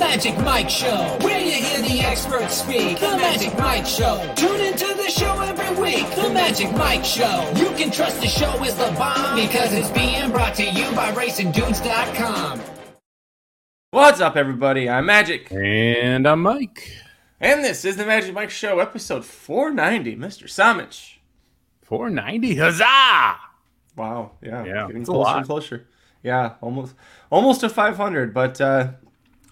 Magic Mike Show, where you hear the experts speak. The Magic Mike Show. Tune into the show every week. The Magic Mike Show. You can trust the show is the bomb because it's being brought to you by RacingDudes.com. What's up, everybody? I'm Magic. And I'm Mike. And this is the Magic Mike Show, episode 490. Mr. Somich. 490. Huzzah! Wow. Yeah. Yeah, Getting it's a closer lot. and closer. Yeah. Almost almost to 500. But uh,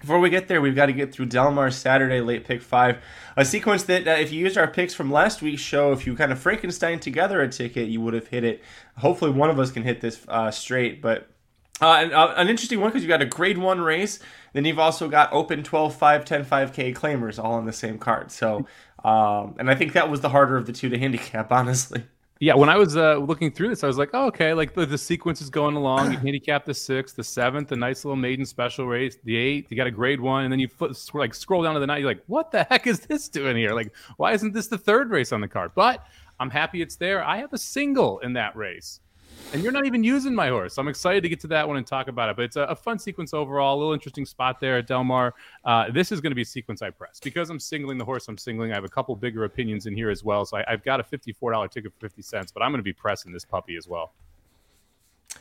before we get there, we've got to get through Del Mar's Saturday late pick five. A sequence that, uh, if you used our picks from last week's show, if you kind of Frankenstein together a ticket, you would have hit it. Hopefully, one of us can hit this uh, straight. But uh, an, uh, an interesting one because you've got a grade one race, then you've also got open 12, 5, 10, 5K claimers all on the same card. So, um, and I think that was the harder of the two to handicap, honestly. Yeah, when I was uh, looking through this, I was like, oh, okay, like the, the sequence is going along. You handicap the sixth, the seventh, the nice little maiden special race, the eighth, you got a grade one, and then you foot, like scroll down to the nine. You're like, what the heck is this doing here? Like, why isn't this the third race on the card? But I'm happy it's there. I have a single in that race. And you're not even using my horse. I'm excited to get to that one and talk about it. But it's a, a fun sequence overall, a little interesting spot there at Del Mar. Uh, this is going to be a sequence I press because I'm singling the horse I'm singling. I have a couple bigger opinions in here as well. So I, I've got a $54 ticket for 50 cents, but I'm going to be pressing this puppy as well.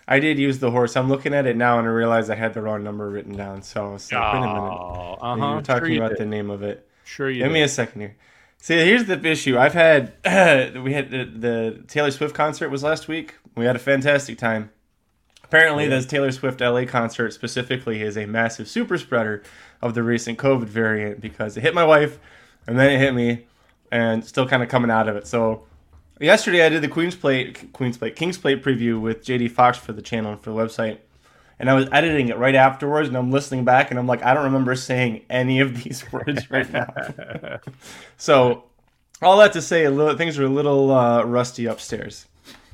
I did use the horse. I'm looking at it now and I realize I had the wrong number written down. So I was like, wait a minute. Oh, uh-huh. You were talking sure you about did. the name of it. Sure you Give me a second here. See, here's the issue. I've had we had the, the Taylor Swift concert was last week. We had a fantastic time. Apparently, this Taylor Swift LA concert specifically is a massive super spreader of the recent COVID variant because it hit my wife and then it hit me, and still kind of coming out of it. So, yesterday I did the Queen's Plate, Queen's Plate, King's Plate preview with JD Fox for the channel and for the website and I was editing it right afterwards, and I'm listening back, and I'm like, I don't remember saying any of these words right now. so, all that to say, a little things are a little uh, rusty upstairs.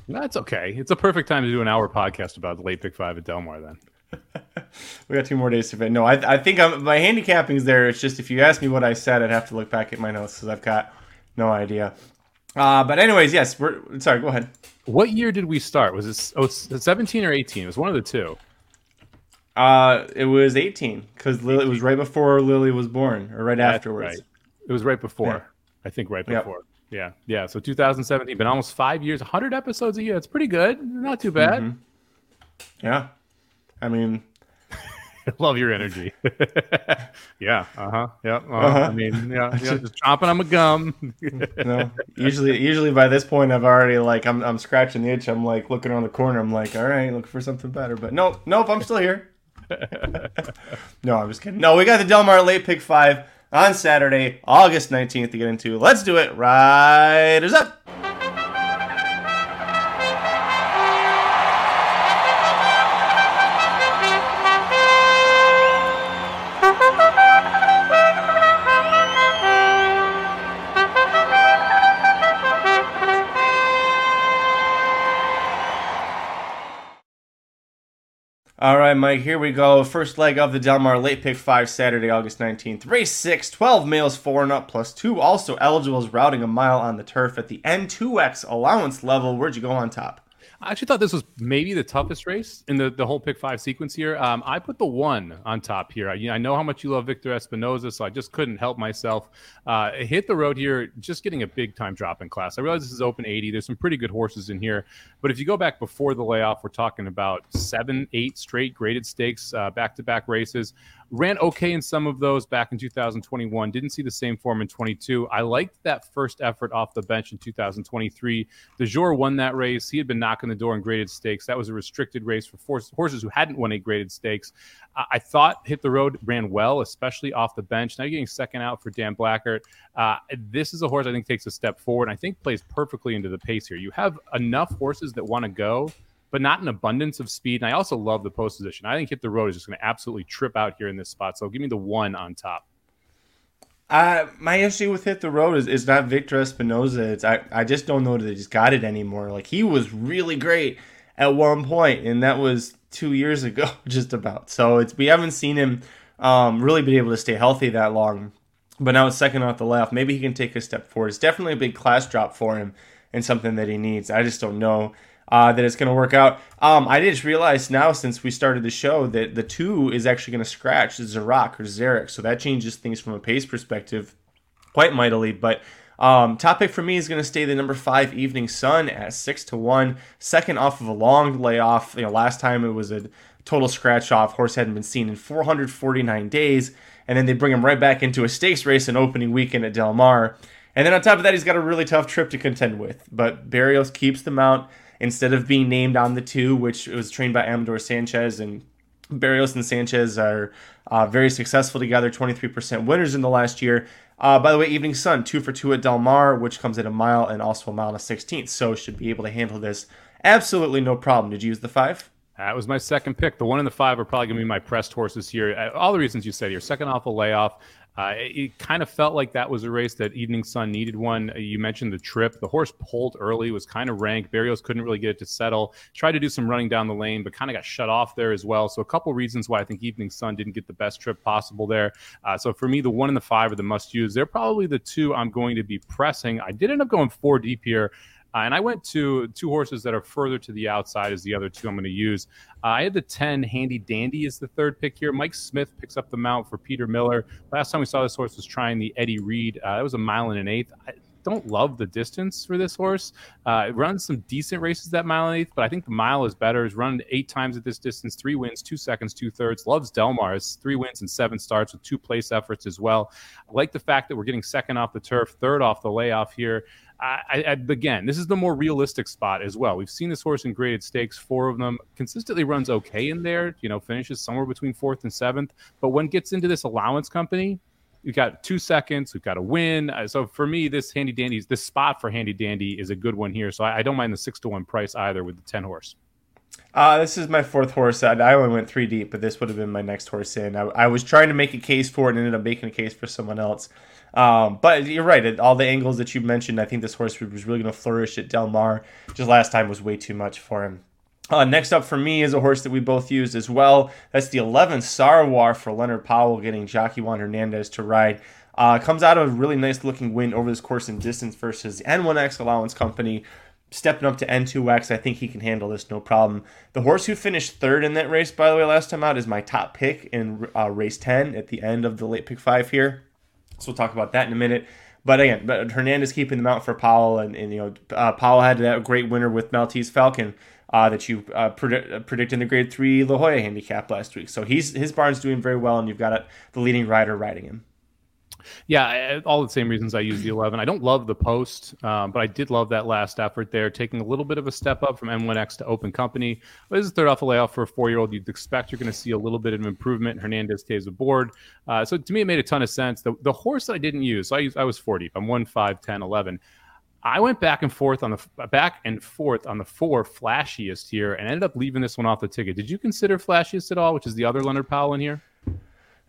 That's okay. It's a perfect time to do an hour podcast about the late pick five at Del Mar then. We got two more days to fit. No, I, I think I'm, my handicapping's there. It's just if you ask me what I said, I'd have to look back at my notes because I've got no idea. Uh, but anyways, yes, we're sorry. Go ahead. What year did we start? Was this oh, it's 17 or 18? It was one of the two. Uh, it was 18 because it was right before Lily was born, or right That's afterwards. right. It was right before. Yeah. I think right Yep. Yeah. Yeah. So 2017, been almost five years, 100 episodes a year. It's pretty good. Not too bad. Mm-hmm. Yeah, I mean, Love your energy. yeah. Uh huh. Yep. Uh, Uh-huh. I mean, yeah, yeah. Just chomping on my gum. no. Usually, usually by this point, I've already like I'm, I'm scratching the itch. I'm like looking around the corner. I'm like, all right, looking for something better. But nope, nope, I'm still here. no, I'm just kidding. No, we got the Del Mar late pick five on Saturday, August 19th to get into. Let's do it. Riders up. All right, Mike, here we go. First leg of the Del Mar late pick five, Saturday, August 19th. Race six, 12 males, four and up, plus two. Also eligible is routing a mile on the turf at the N2X allowance level. Where'd you go on top? I actually thought this was maybe the toughest race in the, the whole pick five sequence here. Um, I put the one on top here. I, know, I know how much you love Victor Espinoza, so I just couldn't help myself. Uh, hit the road here, just getting a big time drop in class. I realize this is open 80. There's some pretty good horses in here. But if you go back before the layoff, we're talking about seven, eight straight graded stakes, back to back races. Ran okay in some of those back in 2021. Didn't see the same form in 22. I liked that first effort off the bench in 2023. De Jour won that race. He had been knocking the door in graded stakes. That was a restricted race for horses who hadn't won a graded stakes. I, thought Hit the Road ran well, especially off the bench. Now you're getting second out for Dan Blacker. Uh, this is a horse I think takes a step forward. I think plays perfectly into the pace here. You have enough horses that want to go but not an abundance of speed. And I also love the post position. I think Hit the Road is just going to absolutely trip out here in this spot. So give me the one on top. Uh, my issue with Hit the Road is, is not Victor Espinoza. It's I, I just don't know that he's got it anymore. Like he was really great at one point, and that was two years ago, just about. So it's we haven't seen him um, really be able to stay healthy that long. But now it's second off the left. Maybe he can take a step forward. It's definitely a big class drop for him and something that he needs. I just don't know. Uh, that it's going to work out. Um, I just realized now since we started the show that the two is actually going to scratch Zarak or Zarek, so that changes things from a pace perspective quite mightily. But um, for me is going to stay the number five Evening Sun at six to one, second off of a long layoff. You know, last time it was a total scratch off. Horse hadn't been seen in 449 days, and then they bring him right back into a stakes race in opening weekend at Del Mar. And then on top of that, he's got a really tough trip to contend with. But Berrios keeps the mount instead of being named on the two, which was trained by Amador Sanchez and Berrios and Sanchez are uh, very successful together, 23% winners in the last year. Uh, by the way, Evening Sun, two for two at Del Mar, which comes at a mile and also a mile and a 16th. So should be able to handle this absolutely no problem. Did you use the five? That was my second pick. The one and the five are probably going to be my pressed horses here. Uh, all the reasons you said here. Second off a layoff. Uh, it, it, kind of felt like that was a race that Evening Sun needed one. Uh, you mentioned the trip. The horse pulled early, was kind of rank. Berrios couldn't really get it to settle. Tried to do some running down the lane, but kind of got shut off there as well. So a couple reasons why I think Evening Sun didn't get the best trip possible there. Uh, so for me, the one and the five are the must use. They're probably the two I'm going to be pressing. I did end up going four deep here. Uh, and I went to two horses that are further to the outside as the other two I'm going to use. Uh, I had the 10 Handy Dandy is the third pick here. Mike Smith picks up the mount for Peter Miller. Last time we saw this horse was trying the Eddie Read. Uh, that was a mile and an eighth. I don't love the distance for this horse. Uh, it runs some decent races that mile and eighth, but I think the mile is better. It's run eight times at this distance, three wins, two seconds, two thirds. Loves Del Mar. It's three wins and seven starts with two place efforts as well. I like the fact that we're getting second off the turf, third off the layoff here. I, I, again, this is the more realistic spot as well. We've seen this horse in graded stakes, four of them consistently runs okay in there. You know, finishes somewhere between fourth and seventh. But when gets into this allowance company, we've got two seconds. We've got a win. Uh, so for me, this handy dandy, this spot for handy dandy is a good one here. So I, I don't mind the six to one price either with the ten horse. Uh, this is my fourth horse. I, only went three deep, but this would have been my next horse in. I, I was trying to make a case for it and ended up making a case for someone else. Um, but you're right. At all the angles that you mentioned, I think this horse was really going to flourish at Del Mar. Just last time was way too much for him. Uh, next up for me is a horse that we both used as well. That's the 11th Sarawar for Leonard Powell, getting Jockey Juan Hernandez to ride. Uh, comes out of a really nice looking win over this course in distance versus the N1X Allowance Company. Stepping up to N2X, I think he can handle this no problem. The horse who finished third in that race, by the way, last time out, is my top pick in uh, race 10 at the end of the late pick five here. So we'll talk about that in a minute. But again, but Hernandez keeping them out for Powell, and, and you know uh, Powell had that great winner with Maltese Falcon uh, that you uh, predict, uh, predict in the Grade Three La Jolla handicap last week. So he's his barn's doing very well, and you've got the leading rider riding him. Yeah, all the same reasons I use the 11. I don't love the post, um, but I did love that last effort there, taking a little bit of a step up from N1X to Open Company. But this is third off a layoff for a four year old. You'd expect you're going to see a little bit of improvement. Hernandez stays aboard. Uh, so to me, it made a ton of sense. The, the horse I didn't use, so I, used, I was 40. I'm 1, 5, 10, 11. I went back and forth on the back and forth on the four flashiest here and ended up leaving this one off the ticket. Did you consider flashiest at all, which is the other Leonard Powell in here?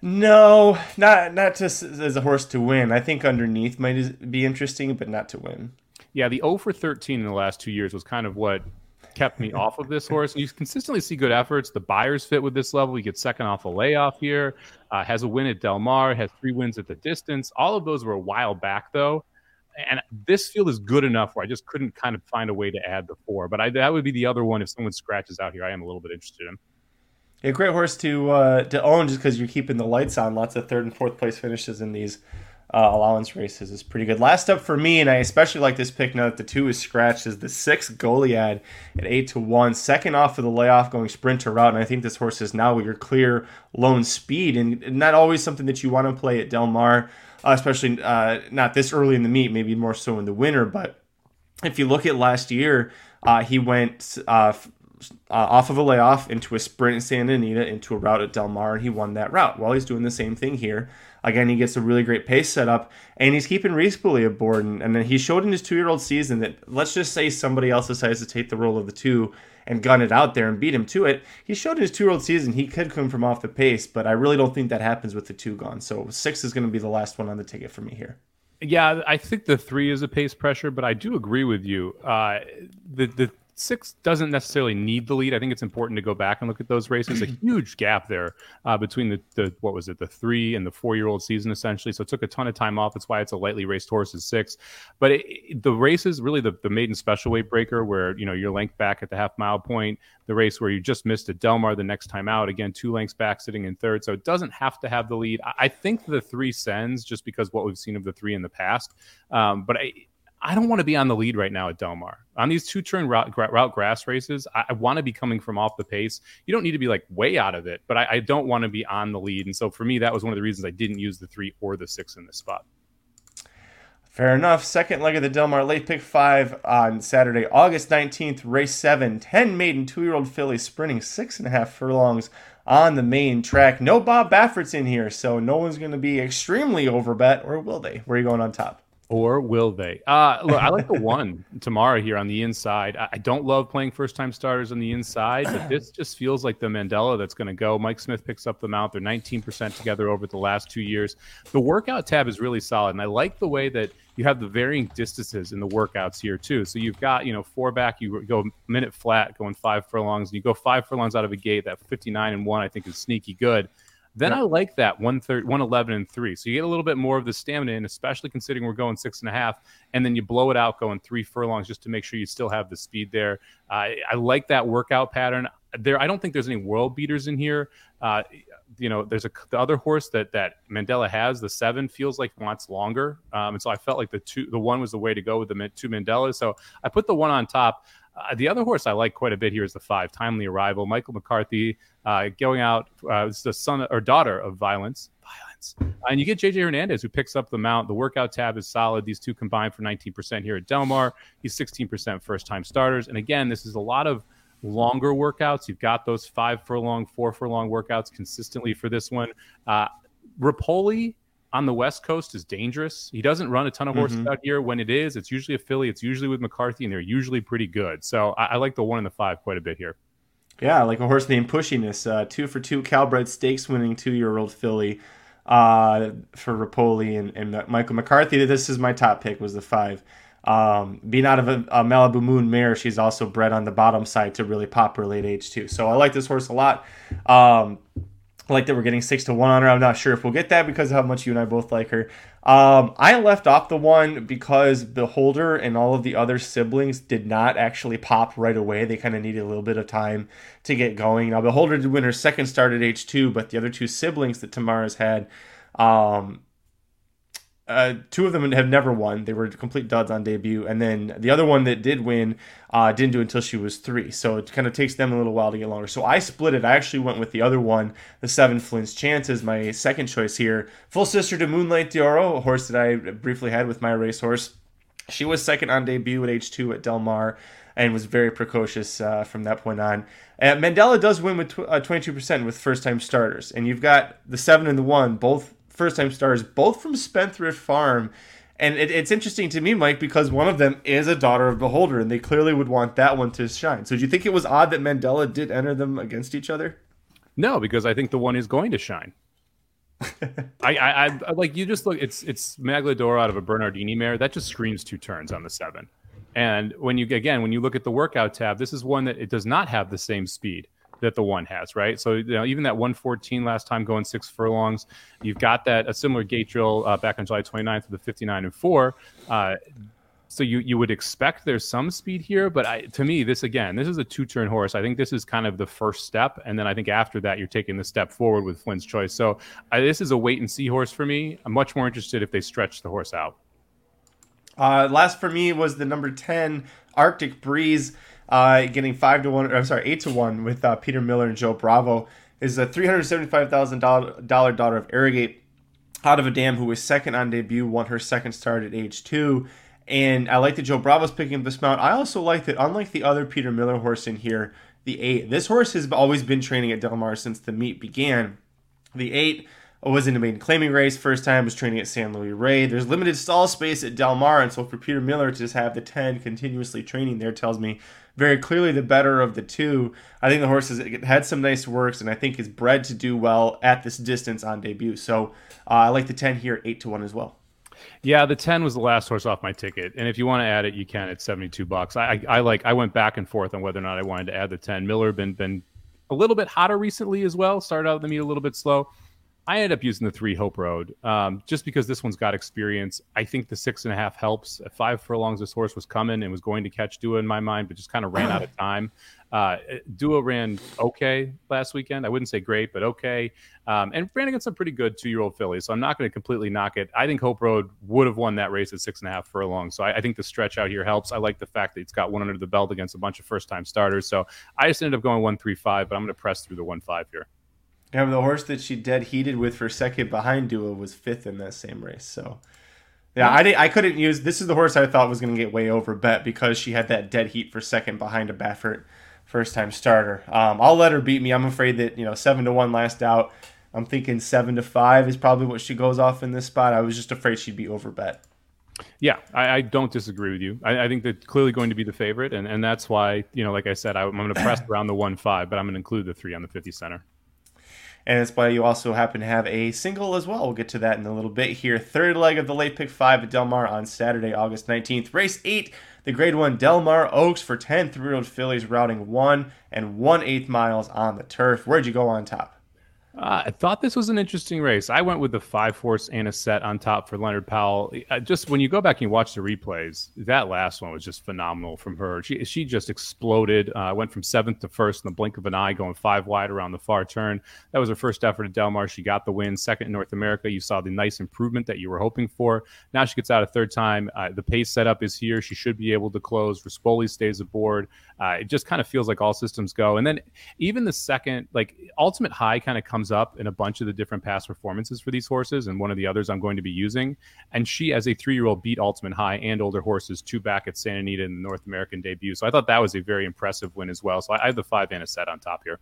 No, not not just as a horse to win. I think underneath might be interesting, but not to win. Yeah, the 0 for 13 in the last two years was kind of what kept me off of this horse. And you consistently see good efforts. The Beyers fit with this level. He gets second off a layoff here. Uh, has a win at Del Mar. Has three wins at the distance. All of those were a while back though. And this field is good enough where I just couldn't kind of find a way to add the four. But I, that would be the other one if someone scratches out here. I am a little bit interested in. A great horse to uh, to own just because you're keeping the lights on. Lots of third and fourth place finishes in these uh, allowance races is pretty good. Last up for me, and I especially like this pick now that the two is scratched, is the six Goliad at eight to one. Second off of the layoff, going sprinter route, and I think this horse is now with your clear lone speed, and not always something that you want to play at Del Mar, uh, especially uh, not this early in the meet, maybe more so in the winter. But if you look at last year, uh, he went uh, off of a layoff into a sprint in Santa Anita into a route at Del Mar, and he won that route. Well, he's doing the same thing here. Again, he gets a really great pace set up, and he's keeping Bully aboard. And, and then he showed in his two year old season that let's just say somebody else decides to take the role of the two and gun it out there and beat him to it. He showed in his two year old season he could come from off the pace, but I really don't think that happens with the two gone. So six is going to be the last one on the ticket for me here. Yeah, I think the three is a pace pressure, but I do agree with you. Uh, the the six doesn't necessarily need the lead. I think it's important to go back and look at those races. a huge gap there uh, between the, the what was it, the three and the four year old season essentially. So it took a ton of time off. That's why it's a lightly raced horse is six. But it, the races really the, the maiden special weight breaker where you know you're length back at the half mile point, the race where you just missed at Del Mar the next time out again two lengths back sitting in third. So it doesn't have to have the lead. I, I think the three sends just because what we've seen of the three in the past. Um, but I I don't want to be on the lead right now at Del Mar. On these two turn route, route, grass races, I, I, want to be coming from off the pace. You don't need to be like way out of it, but I, I, don't want to be on the lead. And so for me, that was one of the reasons I didn't use the three or the six in this spot. Fair enough. Second leg of the Del Mar late pick five on Saturday, August 19th, race seven. 10 maiden two year old fillies sprinting six and a half furlongs on the main track. No Bob Baffert's in here, so no one's going to be extremely overbet, or will they? Where are you going on top? Or will they? Uh, look, I like the one tomorrow here on the inside. I don't love playing first time starters on the inside, but this just feels like the Mandella that's going to go. Mike Smith picks up the mount. They're 19% together over the last two years. The workout tab is really solid. And I like the way that you have the varying distances in the workouts here, too. So you've got, you know, four back, you go minute flat going five furlongs, and you go five furlongs out of a gate. That 59 and one, I think, is sneaky good. Then I like that 111 and three. So you get a little bit more of the stamina in, especially considering we're going six and a half. And then you blow it out going three furlongs just to make sure you still have the speed there. Uh, I like that workout pattern. There, I don't think there's any world beaters in here. Uh, you know, there's a the other horse that that Mandella has, the seven, feels like wants longer, um, and so I felt like the two, the one was the way to go with the two Mandellas. So I put the one on top. Uh, the other horse I like quite a bit here is the five, Timely Arrival. Michael McCarthy uh, going out, uh, the son or daughter of violence. Violence. Uh, and you get JJ Hernandez, who picks up the mount. The workout tab is solid. These two combined for 19% here at Del Mar. He's 16% first time starters. And again, this is a lot of longer workouts. You've got those five furlong, four furlong workouts consistently for this one. Uh, Repole on the West Coast is dangerous. He doesn't run a ton of horses mm-hmm. out here. When it is, it's usually a filly. It's usually with McCarthy, and they're usually pretty good. So I, I like the one and the five quite a bit here. Yeah, like a horse named Pushiness. Uh, two for two Calbred Stakes winning two year old filly uh, for Repole and, and Michael McCarthy. This is my top pick, was the five. Um, being out of a, a, Malibu Moon mare, she's also bred on the bottom side to really pop her late age too. So I like this horse a lot. Um, like that we're getting six to one on her. I'm not sure if we'll get that because of how much you and I both like her. Um, I left off the one because Beholder and all of the other siblings did not actually pop right away. They kind of needed a little bit of time to get going. Now Beholder did win her second start at age two, but the other two siblings that Tamara's had, um, uh, two of them have never won. They were complete duds on debut, and then the other one that did win uh, didn't do until she was three. So it kind of takes them a little while to get longer. So I split it. I actually went with the other one, the seven Flynn's Chances, my second choice here. Full sister to Moonlight D'Oro, a horse that I briefly had with my racehorse. She was second on debut at age two at Del Mar and was very precocious uh, from that point on. Mandella does win with tw- 22% uh, with first time starters, and you've got the seven and the one both first time stars, both from Spendthrift Farm. And it, it's interesting to me, Mike, because one of them is a daughter of Beholder, and they clearly would want that one to shine. So do you think it was odd that Mandella did enter them against each other? No, because I think the one is going to shine. I, I, I, like you just look. It's it's Maglador out of a Bernardini mare that just screams two turns on the seven. And when you again when you look at the workout tab, this is one that it does not have the same speed that the one has, right? So you know, even that 114 last time going six furlongs, you've got that a similar gate drill uh, back on July 29th with the 59 and four. Uh, so you you would expect there's some speed here, but I, to me, this again, this is a two turn horse. I think this is kind of the first step, and then I think after that, you're taking the step forward with Flynn's choice. So uh, this is a wait and see horse for me. I'm much more interested if they stretch the horse out. Uh, last for me was the number 10 Arctic Breeze uh, getting five to one. I'm sorry, eight to one with uh, Peter Miller and Joe Bravo. Is a three hundred seventy-five thousand dollar daughter of Arrogate, out of a dam, who was second on debut, won her second start at age two. And I like that Joe Bravo's picking up this mount. I also like that, unlike the other Peter Miller horse in here, the eight. This horse has always been training at Del Mar since the meet began. The eight was in the maiden claiming race. First time was training at San Luis Rey. There's limited stall space at Del Mar, and so for Peter Miller to just have the 10 continuously training there tells me very clearly the better of the two. I think the horse has had some nice works, and I think is bred to do well at this distance on debut. So uh, I like the 10 here, 8 to 1 as well. Yeah, the 10 was the last horse off my ticket. And if you want to add it, you can. It's 72 bucks. I, I, I like I went back and forth on whether or not I wanted to add the 10. Miller been been a little bit hotter recently as well. Started out the meet a little bit slow. I ended up using the three Hope Road um, just because this one's got experience. I think the six and a half helps. At five furlongs, this horse was coming and was going to catch Dua in my mind, but just kind of ran out of time. Uh, Dua ran okay last weekend. I wouldn't say great, but okay. Um, and ran against some pretty good two year old fillies. So I'm not going to completely knock it. I think Hope Road would have won that race at six and a half furlongs. So I, I, think the stretch out here helps. I like the fact that it's got one under the belt against a bunch of first time starters. So I just ended up going one three five, but I'm going to press through the one five here. Yeah, the horse that she dead heated with for second behind Dua was fifth in that same race. So, yeah, I did, I couldn't use. This is the horse I thought was going to get way over bet because she had that dead heat for second behind a Baffert first time starter. Um, I'll let her beat me. I'm afraid that you know seven to one last out. I'm thinking seven to five is probably what she goes off in this spot. I was just afraid she'd be over bet. Yeah, I, I, don't disagree with you. I, I, think they're clearly going to be the favorite, and, and that's why you know, like I said, I, am going to press around the one five, but I'm going to include the three on the 50 center and it's why you also happen to have a single as well. We'll get to that in a little bit here. Third leg of the late pick five at Del Mar on Saturday, August 19th. Race eight, the grade one Del Mar Oaks for 10 three year old fillies routing one and one eighth miles on the turf. Where'd you go on top? Uh, I thought this was an interesting race. I went with the five force and a set on top for Leonard Powell. Just when you go back and you watch the replays, that last one was just phenomenal from her. She she just exploded. Uh, went from seventh to first in the blink of an eye, going five wide around the far turn. That was her first effort at Del Mar. She got the win. Second in North America, you saw the nice improvement that you were hoping for. Now she gets out a third time. Uh, the pace setup is here. She should be able to close. Rispoli stays aboard. Uh, it just kind of feels like all systems go. And then even the second, like Ultimate High, kind of comes comes up in a bunch of the different past performances for these horses, and one of the others I'm going to be using. And she, as a three year old, beat Ultimate High and older horses two back at Santa Anita in the North American debut. So I thought that was a very impressive win as well. So I have the five Anisette on top here.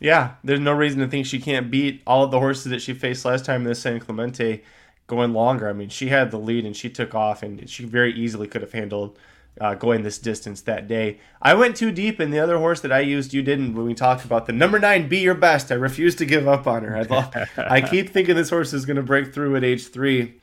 Yeah, there's no reason to think she can't beat all of the horses that she faced last time in the San Clemente going longer. I mean, she had the lead and she took off, and she very easily could have handled uh, going this distance that day. I went too deep, and the other horse that I used, you didn't. When we talked about the number nine, be your best. I refuse to give up on her. I, love, I keep thinking this horse is going to break through at age three.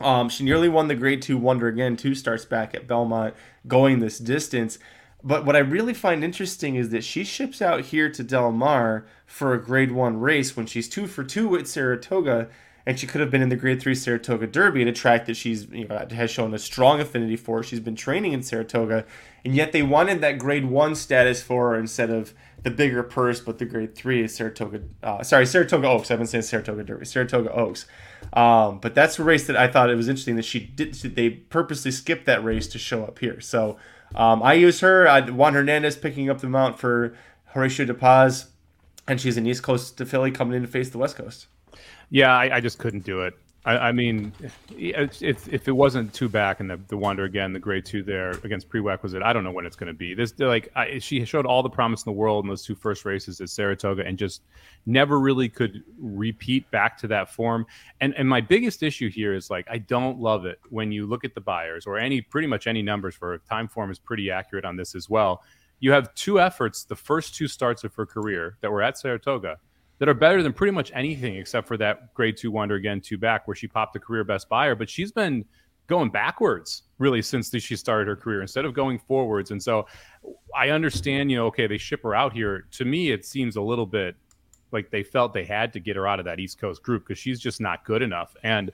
Um, she nearly won the Grade Two Wonder again. Two starts back at Belmont, going this distance. But what I really find interesting is that she ships out here to Del Mar for a Grade One race when she's two for two at Saratoga and she could have been in the Grade Three Saratoga Derby, a track that she's you know has shown a strong affinity for. She's been training in Saratoga, and yet they wanted that Grade One status for her instead of the bigger purse, but the Grade Three is Saratoga. Uh, sorry, Saratoga Oaks. I've been saying Saratoga Derby, Saratoga Oaks. Um, but that's a race that I thought it was interesting that she did. They purposely skipped that race to show up here. So um, I use her. I, Juan Hernandez picking up the mount for Horacio De Paz, and she's an East Coast to Philly coming in to face the West Coast. Yeah, I, I just couldn't do it. I, I mean, if, if it wasn't two back and the, the wonder again, the grade two there against prerequisite, I don't know when it's going to be. This like I, she showed all the promise in the world in those two first races at Saratoga, and just never really could repeat back to that form. And and my biggest issue here is like I don't love it when you look at the Beyers or any pretty much any numbers for time form is pretty accurate on this as well. You have two efforts, the first two starts of her career that were at Saratoga that are better than pretty much anything except for that grade two wonder again, two back, where she popped the career best Beyer. But she's been going backwards really since she started her career instead of going forwards. And so I understand, you know, okay, they ship her out here. To me, it seems a little bit like they felt they had to get her out of that East Coast group because she's just not good enough. And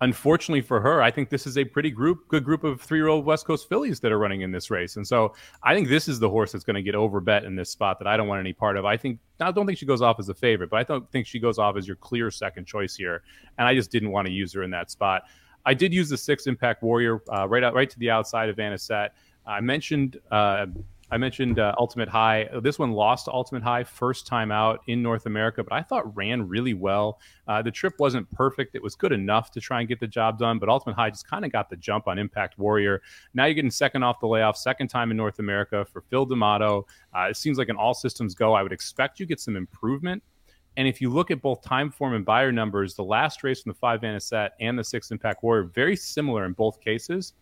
unfortunately for her, I think this is a pretty group, good group of three-year-old West Coast fillies that are running in this race, and so I think this is the horse that's going to get over bet in this spot that I don't want any part of. I think I don't think she goes off as a favorite, but I don't think she goes off as your clear second choice here, and I just didn't want to use her in that spot. I did use the six Impact Warrior uh, right out right to the outside of Anisette. I mentioned uh, I mentioned uh, Ultimate High. This one lost to Ultimate High first time out in North America, but I thought ran really well. Uh, the trip wasn't perfect. It was good enough to try and get the job done, but Ultimate High just kind of got the jump on Impact Warrior. Now you're getting second off the layoff, second time in North America for Phil D'Amato. Uh, it seems like an all systems go. I would expect you get some improvement. And if you look at both time form and Beyer numbers, the last race from the five Anisette and the six Impact Warrior, very similar in both cases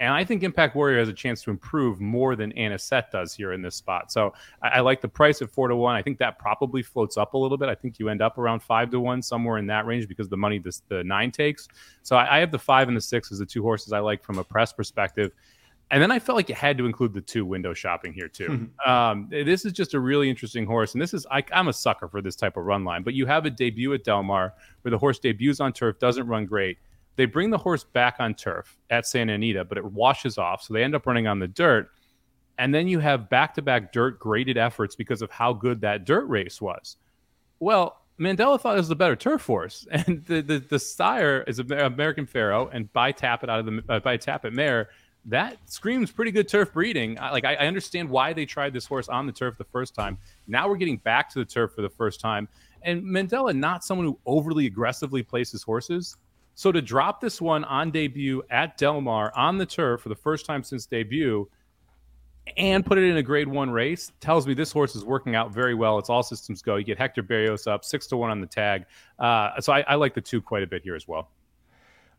And I think Impact Warrior has a chance to improve more than Anisette does here in this spot. So I, I, like the price at four to one. I think that probably floats up a little bit. I think you end up around five to one, somewhere in that range, because the money this, the nine takes. So I, I have the five and the six as the two horses I like from a press perspective. And then I felt like you had to include the two window shopping here too. um, this is just a really interesting horse, and this is I, am a sucker for this type of run line. But you have a debut at Del Mar where the horse debuts on turf, doesn't run great they bring the horse back on turf at Santa Anita, but it washes off. So they end up running on the dirt. And then you have back to back dirt graded efforts because of how good that dirt race was. Well, Mandella thought it was the better turf horse. And the, the, the sire is American Pharoah, and by Tapit out of the uh, by Tapit mare. That screams pretty good turf breeding. I, like I, I understand why they tried this horse on the turf the first time. Now we're getting back to the turf for the first time. And Mandella, not someone who overly aggressively places horses, so to drop this one on debut at Del Mar on the turf for the first time since debut and put it in a grade one race tells me this horse is working out very well. It's all systems go. You get Hector Berrios up six to one on the tag. Uh, so I, I, like the two quite a bit here as well.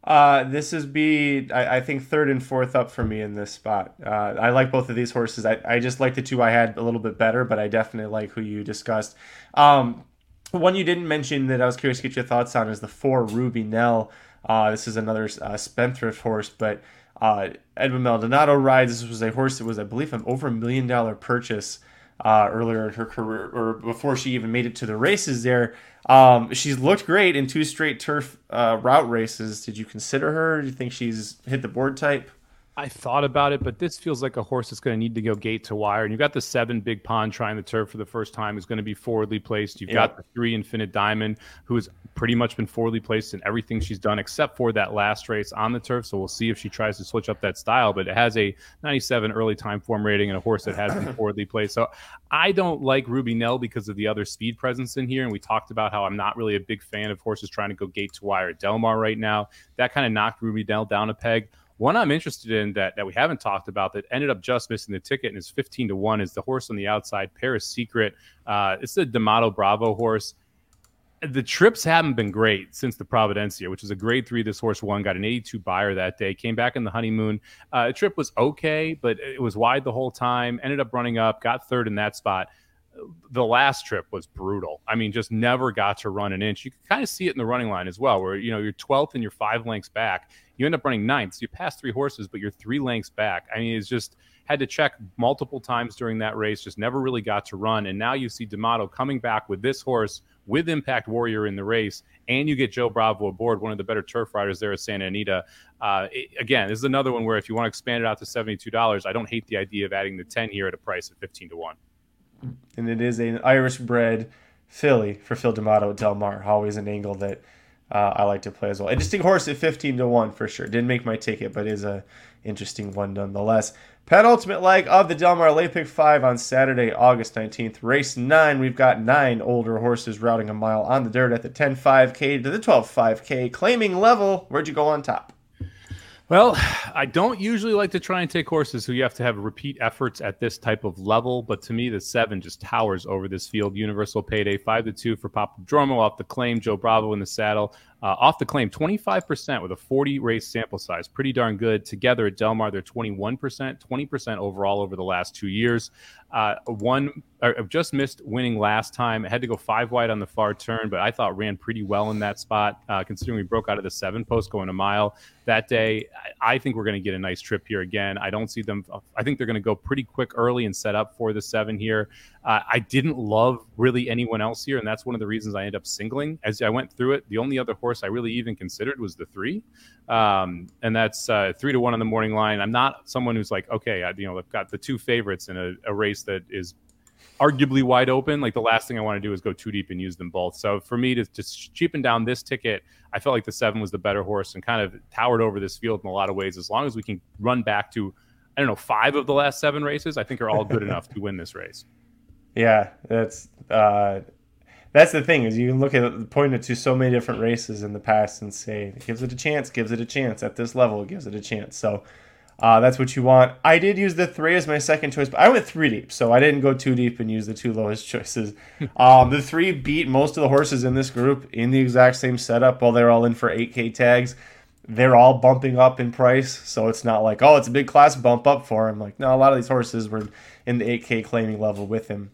Uh, this is be I, I, think third and fourth up for me in this spot. Uh, I like both of these horses. I, I just like the two I had a little bit better, but I definitely like who you discussed. Um, one you didn't mention that I was curious to get your thoughts on is the four Ruby Nell. Uh, this is another uh, spendthrift horse, but uh, Edmund Maldonado rides. This was a horse that was, I believe, an over a million dollar purchase uh, earlier in her career, or before she even made it to the races. There, um, she's looked great in two straight turf uh, route races. Did you consider her? Do you think she's hit the board type? I thought about it, but this feels like a horse that's going to need to go gate to wire. And you've got the seven big pond trying the turf for the first time, is going to be forwardly placed. You've got the three infinite diamond, who has pretty much been forwardly placed in everything she's done except for that last race on the turf. So we'll see if she tries to switch up that style. But it has a 97 early time form rating and a horse that has been forwardly placed. So I don't like Ruby Nell because of the other speed presence in here. And we talked about how I'm not really a big fan of horses trying to go gate to wire at Del Mar right now. That kind of knocked Ruby Nell down a peg. One I'm interested in that that we haven't talked about that ended up just missing the ticket and is 15 to one is the horse on the outside, Paris Secret. Uh, it's the D'Amato Bravo horse. The trips haven't been great since the Providencia, which is a grade three. This horse won, got an 82 Beyer that day, came back in the honeymoon. Uh, the trip was okay, but it was wide the whole time. Ended up running up, got third in that spot the last trip was brutal. I mean, just never got to run an inch. You can kind of see it in the running line as well, where you know you're 12th and you're five lengths back. You end up running ninth. So you pass three horses, but you're three lengths back. I mean, it's just had to check multiple times during that race. Just never really got to run. And now you see D'Amato coming back with this horse with Impact Warrior in the race, and you get Joe Bravo aboard, one of the better turf riders there at Santa Anita. Uh, it, again, this is another one where if you want to expand it out to seventy-two dollars, I don't hate the idea of adding the ten here at a price of fifteen to one and it is an Irish bred filly for Phil D'Amato at Del Mar. Always an angle that uh, I like to play as well. Interesting horse at 15 to 1 for sure. Didn't make my ticket, but is a interesting one nonetheless. Penultimate leg of the Del Mar Late Pick 5 on Saturday, August 19th. Race 9, we've got nine older horses routing a mile on the dirt at the 10 5K to the 12 5K, claiming level. Where'd you go on top? Well, I don't usually like to try and take horses who you have to have repeat efforts at this type of level, but to me, the seven just towers over this field. Universal payday five to two for Pop Dromo off the claim. Joe Bravo in the saddle. Uh, off the claim, 25% with a 40 race sample size. Pretty darn good. Together at Del Mar, they're 21%, 20% overall over the last two years. Uh, one uh, just missed winning last time. I had to go five wide on the far turn, but I thought ran pretty well in that spot, uh, considering we broke out of the seven post going a mile that day. I think we're going to get a nice trip here again. I don't see them. I think they're going to go pretty quick early and set up for the seven here. Uh, I didn't love really anyone else here, and that's one of the reasons I ended up singling. As I went through it, the only other horse I really even considered was the three, um, and that's uh, three to one on the morning line. I'm not someone who's like, okay, I, you know, I've got the two favorites in a, a race that is arguably wide open. Like the last thing I want to do is go too deep and use them both. So for me to just cheapen down this ticket, I felt like the seven was the better horse and kind of towered over this field in a lot of ways. As long as we can run back to, I don't know, five of the last seven races, I think are all good enough to win this race. Yeah, that's uh, that's the thing is you can look at point it to so many different races in the past and say it gives it a chance, gives it a chance at this level, it gives it a chance. So uh, that's what you want. I did use the three as my second choice, but I went three deep, so I didn't go too deep and use the two lowest choices. um, the three beat most of the horses in this group in the exact same setup while they're all in for 8K tags. they're all bumping up in price. So it's not like, oh, it's a big class bump up for him. Like, no, a lot of these horses were in the 8K claiming level with him.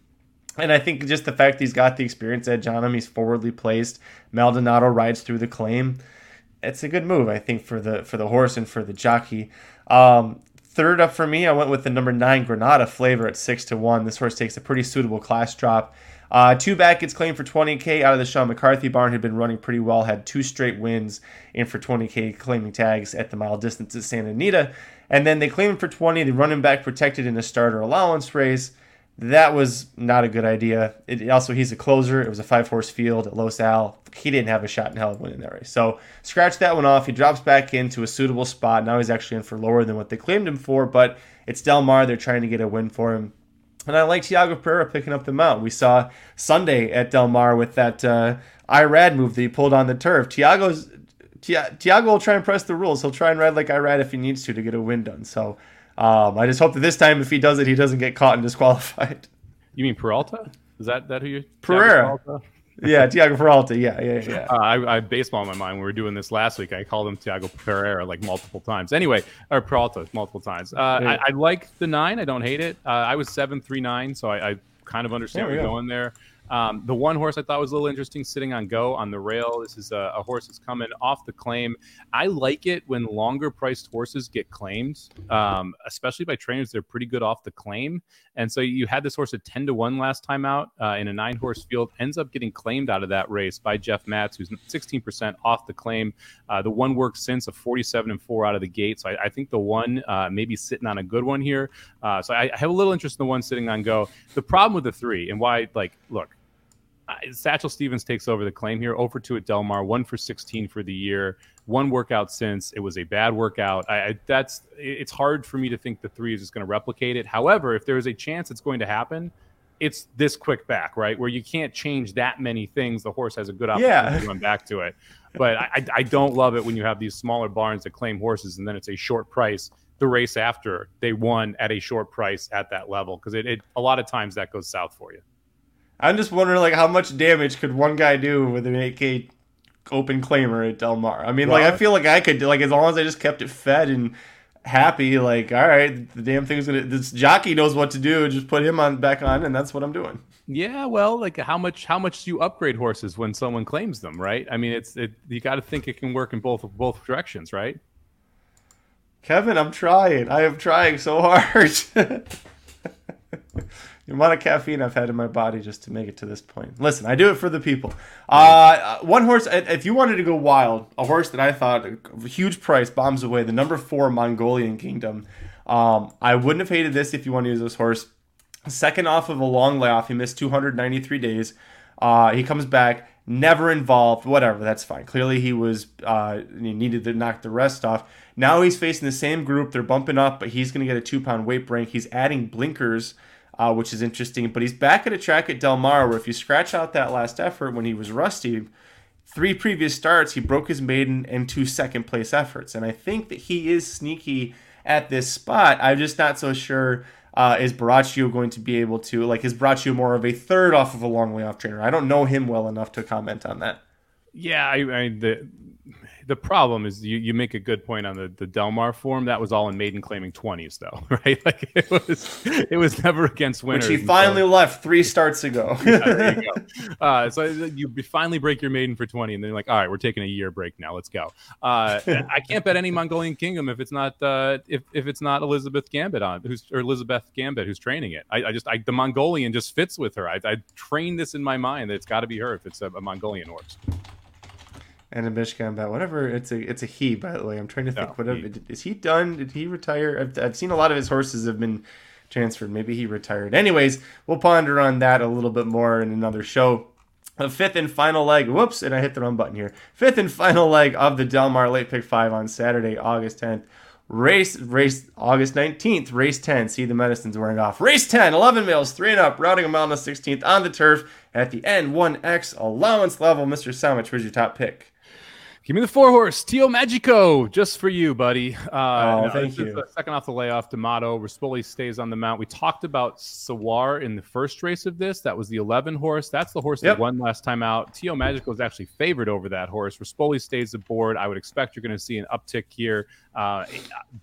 And I think just the fact he's got the experience edge on him, he's forwardly placed. Maldonado rides through the claim. It's a good move, I think, for the for the horse and for the jockey. Um, third up for me, I went with the number nine Granada flavor at six to one. This horse takes a pretty suitable class drop. Uh, two back gets claimed for 20k out of the Sean McCarthy barn, who'd been running pretty well, had two straight wins in for 20k claiming tags at the mile distance at Santa Anita. And then they claim him for 20. They run him back protected in a starter allowance race. That was not a good idea. It, also, he's a closer. It was a five horse field at Los Al. He didn't have a shot in hell of winning that race. So, scratch that one off. He drops back into a suitable spot. Now he's actually in for lower than what they claimed him for, but it's Del Mar. They're trying to get a win for him. And I like Tiago Pereira picking up the mount. We saw Sunday at Del Mar with that uh, Irad move that he pulled on the turf. Tiago's Tiago will try and press the rules. He'll try and ride like Irad if he needs to to get a win done. So um, I just hope that this time, if he does it, he doesn't get caught and disqualified. You mean Peralta? Is that that who you? Pereira. yeah, Tiago Peralta. Yeah, yeah, yeah. Uh, I, I baseball in my mind. When we were doing this last week, I called him Tiago Pereira like multiple times. Anyway, or Peralta multiple times. Uh, I, I, like the nine. I don't hate it. Uh, I was seven three nine, so I, I kind of understand where you're going there. Um, the one horse I thought was a little interesting sitting on go on the rail. This is a, a, horse that's coming off the claim. I like it when longer priced horses get claimed, um, especially by trainers. They're pretty good off the claim. And so you had this horse at 10 to 1 last time out uh, in a nine horse field, ends up getting claimed out of that race by Jeff Matz, who's 16% off the claim. Uh, the one work since a 47 and 4 out of the gate. So I, I think the one uh, maybe sitting on a good one here. Uh, so I, I have a little interest in the one sitting on go. The problem with the three and why, like, look, Satchel Stevens takes over the claim here. Over to at Del Mar, one for 16 for the year. One workout since it was a bad workout. I, I, that's it's hard for me to think the three is just going to replicate it. However, if there is a chance it's going to happen, it's this quick back, right? Where you can't change that many things. The horse has a good opportunity yeah. to run back to it. But I, I don't love it when you have these smaller barns that claim horses and then it's a short price. The race after they won at a short price at that level because it, it a lot of times that goes south for you. I'm just wondering, like, how much damage could one guy do with an 8K open claimer at Del Mar? I mean, well, like, I feel like I could, like, as long as I just kept it fed and happy, like, all right, the damn thing's gonna. This jockey knows what to do. Just put him on back on, and that's what I'm doing. Yeah, well, like how much how much do you upgrade horses when someone claims them, right? I mean, it's it, you got to think it can work in both both directions, right? Kevin, I'm trying. I am trying so hard. the amount of caffeine I've had in my body just to make it to this point. Listen, I do it for the people. Uh, one horse, if you wanted to go wild, a horse that I thought a huge price bombs away, the number four Mongolian Kingdom. Um, I wouldn't have hated this if you want to use this horse. Second off of a long layoff, he missed 293 days. Uh, he comes back, never involved, whatever, that's fine. Clearly, he was uh, he needed to knock the rest off. Now he's facing the same group. They're bumping up, but he's going to get a two pound weight break. He's adding blinkers uh, which is interesting. But he's back at a track at Del Mar where if you scratch out that last effort when he was rusty, three previous starts, he broke his maiden and two second place efforts. And I think that he is sneaky at this spot. I'm just not so sure. Uh, is Baraccio going to be able to like is Baraccio more of a third off of a long way off trainer? I don't know him well enough to comment on that. Yeah, I, I the the problem is you, you make a good point on the, the Del Mar form. That was all in maiden claiming 20s though, right? Like it was it was never against winners. Which he finally so, left three starts ago. yeah, you uh, so you finally break your maiden for 20 and then you're like, all right, we're taking a year break now. Let's go. Uh, I can't bet any Mongolian kingdom if it's not uh, if, if it's not Elizabeth Gambit on who's or Elizabeth Gambit who's training it. I, I just I, the Mongolian just fits with her. I, I trained this in my mind that it's got to be her if it's a, a Mongolian horse and a Mishkan about whatever. It's a it's a he, by the way. I'm trying to think. No, whatever he, is he done? Did he retire? I've, I've seen a lot of his horses have been transferred. Maybe he retired. Anyways, we'll ponder on that a little bit more in another show. The fifth and final leg. Whoops, and I hit the wrong button here. Fifth and final leg of the Del Mar Late Pick Five on Saturday, August 10th. Race, race, August 19th, race 10. See the medicines wearing off. Race 10, 11 males, 3 and up, routing a mile on the 16th on the turf at the N1X allowance level. Mr. Somich, where's your top pick? Give me the four horse, Tio Magico, just for you, buddy. Uh, oh, thank you. second off the layoff, D'Amato. Rispoli stays on the mount. We talked about Sawar in the first race of this. That was the 11 horse. That's the horse yep. that won last time out. Tio Magico is actually favored over that horse. Rispoli stays aboard. I would expect you're going to see an uptick here. Uh,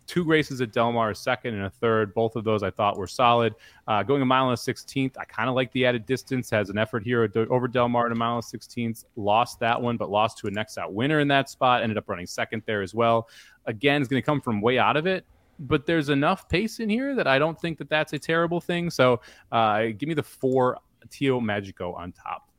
two races at Del Mar, a second and a third. Both of those I thought were solid. Uh, going a mile and a 16th, I kind of like the added distance. Has an effort here over Del Mar in a mile and 16th. Lost that one, but lost to a next out winner in that spot. Ended up running second there as well. Again, is going to come from way out of it but there's enough pace in here that I don't think that that's a terrible thing. So uh, give me the four Tio Magico on top.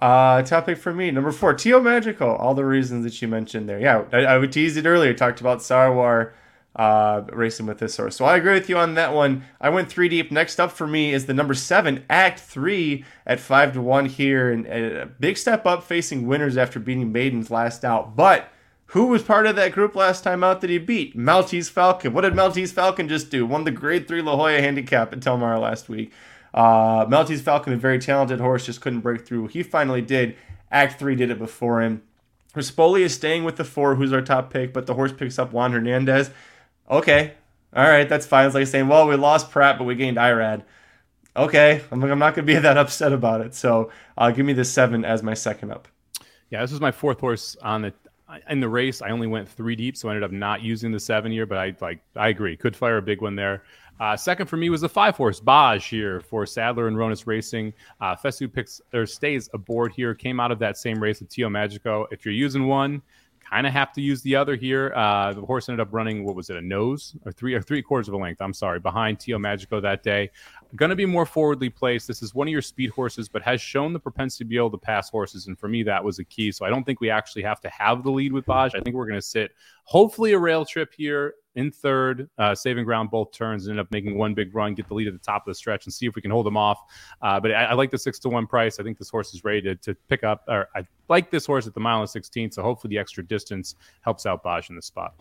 Uh, topic for me, number four, Tio Magico. All the reasons that you mentioned there. Yeah, I, I teased it earlier. Talked about Sarwar uh, racing with this horse. So I agree with you on that one. I went three deep. Next up for me is the number seven, Act Three, at five to one here, and, and a big step up facing winners after beating Maidens last out. But who was part of that group last time out that he beat? Maltese Falcon. What did Maltese Falcon just do? Won the Grade Three La Jolla handicap at Del Mar last week. Uh, Maltese Falcon, a very talented horse, just couldn't break through. He finally did. Act 3 did it before him. Rispoli is staying with the four, who's our top pick, but the horse picks up Juan Hernandez. Okay, all right, that's fine. It's like saying, well, we lost Prat, but we gained Irad. Okay, I'm, like, I'm not to be that upset about it. So uh, give me the seven as my second up. Yeah, this was my fourth horse on the in the race. I only went three deep, so I ended up not using the seven year. But I like I agree, could fire a big one there. Uh, second for me was the five horse Baj here for Sadler and Hronis Racing. Uh, Fesu picks or stays aboard here. Came out of that same race with Tio Magico. If you're using one, kind of have to use the other here. Uh, the horse ended up running what was it a nose or three or three quarters of a length? I'm sorry, behind Tio Magico that day. Going to be more forwardly placed. This is one of your speed horses, but has shown the propensity to be able to pass horses, and for me that was a key. So I don't think we actually have to have the lead with Baj. I think we're going to sit hopefully a rail trip here in third, uh, saving ground both turns, and end up making one big run, get the lead at the top of the stretch, and see if we can hold them off. Uh, but I, I, like the six to one price. I think this horse is ready to, to pick up, or I like this horse at the mile and 16. So hopefully the extra distance helps out Baj in the spot.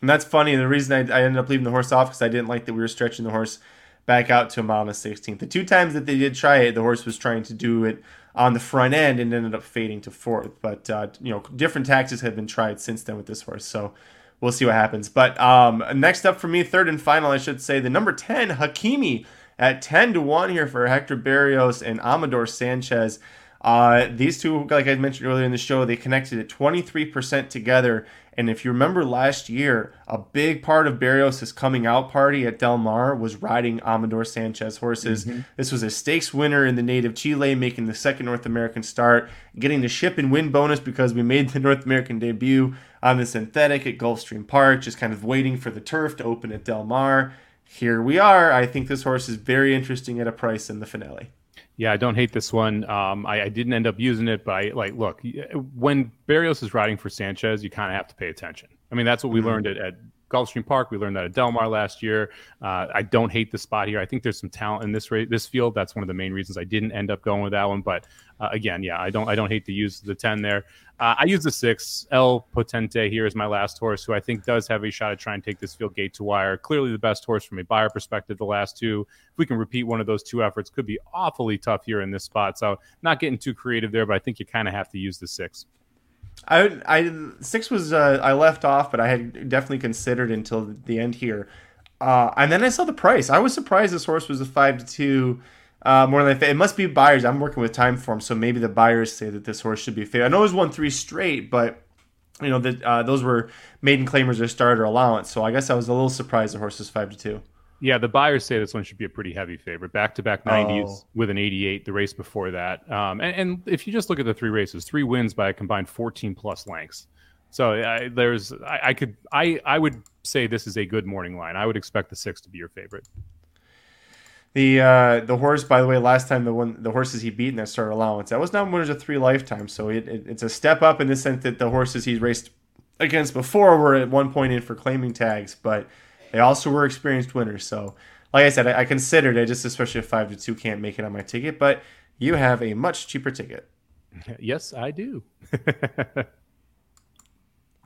And that's funny. The reason I, I ended up leaving the horse off because I didn't like that we were stretching the horse back out to a mile and a 16th. The two times that they did try it, the horse was trying to do it on the front end and ended up fading to fourth. But uh, you know, different taxes have been tried since then with this horse. So we'll see what happens. But um, next up for me, third and final, I should say, the number 10, Hakimi, at 10 to 1 here for Hector Berrios and Amador Sanchez. Uh, these two, like I mentioned earlier in the show, they connected at 23% together. And if you remember last year, a big part of Berrios' coming out party at Del Mar was riding Amador Sanchez horses. Mm-hmm. This was a stakes winner in the native Chile, making the second North American start, getting the ship and win bonus because we made the North American debut on the synthetic at Gulfstream Park, just kind of waiting for the turf to open at Del Mar. Here we are. I think this horse is very interesting at a price in the finale. Yeah, I don't hate this one. Um, I, I, didn't end up using it, but I like look when Berrios is riding for Sanchez, you kind of have to pay attention. I mean, that's what we mm-hmm. learned at, at Gulfstream Park. We learned that at Del Mar last year. Uh, I don't hate the spot here. I think there's some talent in this this field. That's one of the main reasons I didn't end up going with that one. But uh, again, yeah, I don't I don't hate to use the ten there. Uh, I use the six. El Potente here is my last horse, who I think does have a shot at trying to take this field gate to wire. Clearly the best horse from a Beyer perspective. The last two, if we can repeat one of those two efforts, could be awfully tough here in this spot. So not getting too creative there, but I think you kind of have to use the six. I, I six was uh, I left off, but I had definitely considered until the end here, uh, and then I saw the price. I was surprised this horse was a five to two. Uh, more than it must be Beyers. I'm working with time Timeform, so maybe the Beyers say that this horse should be fair. I know it was won three straight, but you know that uh, those were maiden claimers or starter allowance. So I guess I was a little surprised the horse is five to two. Yeah, the Beyers say this one should be a pretty heavy favorite. Back to back 90s oh. with an 88, the race before that. Um, and, and, if you just look at the three races, three wins by a combined 14 plus lengths. So I, there's, I, I, could, I, I would say this is a good morning line. I would expect the six to be your favorite. The uh, the horse, by the way, last time the one the horses he beat in that starter allowance, that was not winners of three lifetimes. So it, it, it's a step up in the sense that the horses he's raced against before were at one point in for claiming tags, but they also were experienced winners. So, like I said, I, I considered it just especially if five to two can't make it on my ticket, but you have a much cheaper ticket. Yes, I do.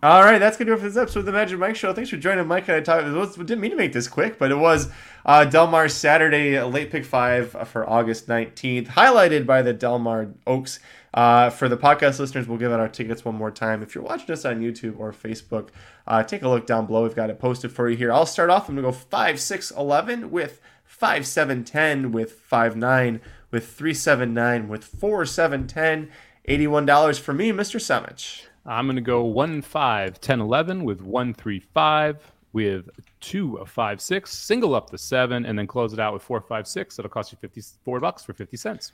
All right, that's gonna do it for this episode of the Magic Mike Show. Thanks for joining Mike and I talk. It was, didn't mean to make this quick, but it was uh, Del Mar's Saturday late pick five for August nineteenth, highlighted by the Del Mar Oaks. Uh, for the podcast listeners, we'll give out our tickets one more time. If you're watching us on YouTube or Facebook, uh, take a look down below. We've got it posted for you here. I'll start off. I'm gonna go five, six, eleven with five, seven, ten with five, nine with three, seven, nine with four, seven, ten. Eighty-one dollars for me, Mr. Somich. I'm going to go 1 5 10 11 with 1 3 5 with 2 5 6, single up the 7, and then close it out with 4 5 6. That'll cost you 54 bucks for 50 cents.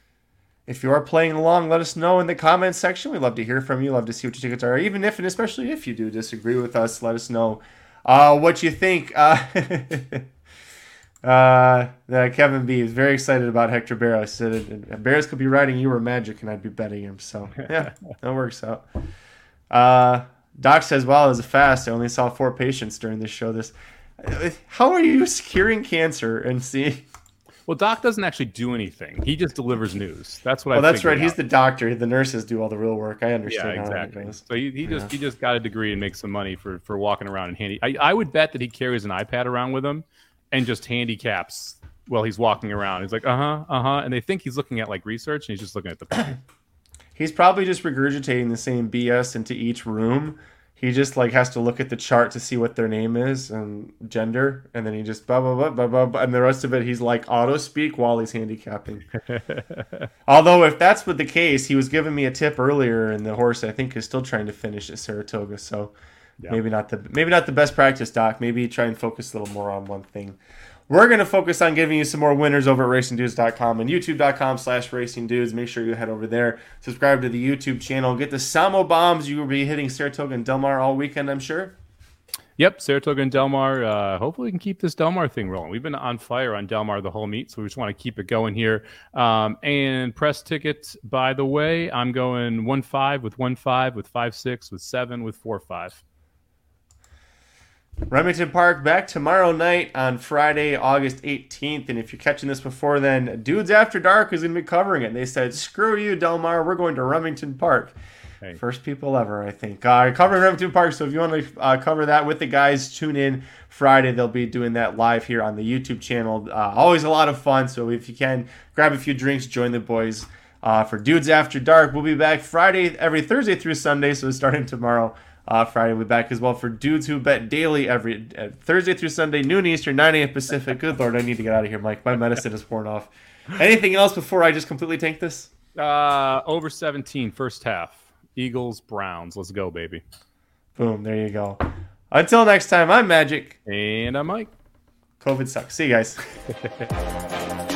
If you are playing along, let us know in the comments section. We'd love to hear from you. Love to see what your tickets are. Even if and especially if you do disagree with us, let us know uh, what you think. Uh, uh, Kevin B is very excited about Hector Berrios. Said Barrows could be writing you were magic, and I'd be betting him. So yeah, that works out. Uh, Doc says, "Well, it was a fast. I only saw four patients during this show. This, how are you curing cancer and see?" Well, Doc doesn't actually do anything. He just delivers news. That's what. I think. Well, I that's right. out. He's the doctor. The nurses do all the real work. I understand. Yeah, exactly. So he, he just he just got a degree and makes some money for for walking around and handy. I, I would bet that he carries an iPad around with him and just handicaps while he's walking around. He's like, uh huh, uh huh, and they think he's looking at like research, and he's just looking at the. He's probably just regurgitating the same BS into each room. He just like has to look at the chart to see what their name is and gender, and then he just blah blah blah blah blah, blah and the rest of it he's like auto speak while he's handicapping. Although if that's what the case, he was giving me a tip earlier, and the horse I think is still trying to finish at Saratoga, so yeah. maybe not the maybe not the best practice, Doc. Maybe try and focus a little more on one thing. We're going to focus on giving you some more winners over at racingdudes.com and youtube.com slash racingdudes. Make sure you head over there, subscribe to the YouTube channel, get the Somobombs. You will be hitting Saratoga and Del Mar all weekend, I'm sure. Yep, Saratoga and Del Mar. Uh, hopefully, we can keep this Del Mar thing rolling. We've been on fire on Del Mar the whole meet, so we just want to keep it going here. Um, and press tickets, by the way, I'm going one five with one five with five six with seven with four five. Remington Park back tomorrow night on Friday, August 18th. And if you're catching this before then, Dudes After Dark is going to be covering it. And they said, screw you, Del Mar. We're going to Remington Park. Hey. First people ever, I think. Uh, covering Remington Park. So if you want to uh, cover that with the guys, tune in Friday. They'll be doing that live here on the YouTube channel. Uh, always a lot of fun. So if you can, grab a few drinks, join the boys. Uh, for Dudes After Dark, we'll be back Friday, every Thursday through Sunday. So starting tomorrow uh, Friday we'll be back as well for dudes who bet daily every uh, Thursday through Sunday, noon Eastern, 9 a.m. Pacific. Good lord, I need to get out of here, Mike. My medicine is worn off. Anything else before I just completely tank this? Uh, over 17, first half. Eagles, Browns. Let's go, baby. Boom. There you go. Until next time, I'm Magic. And I'm Mike. COVID sucks. See you guys.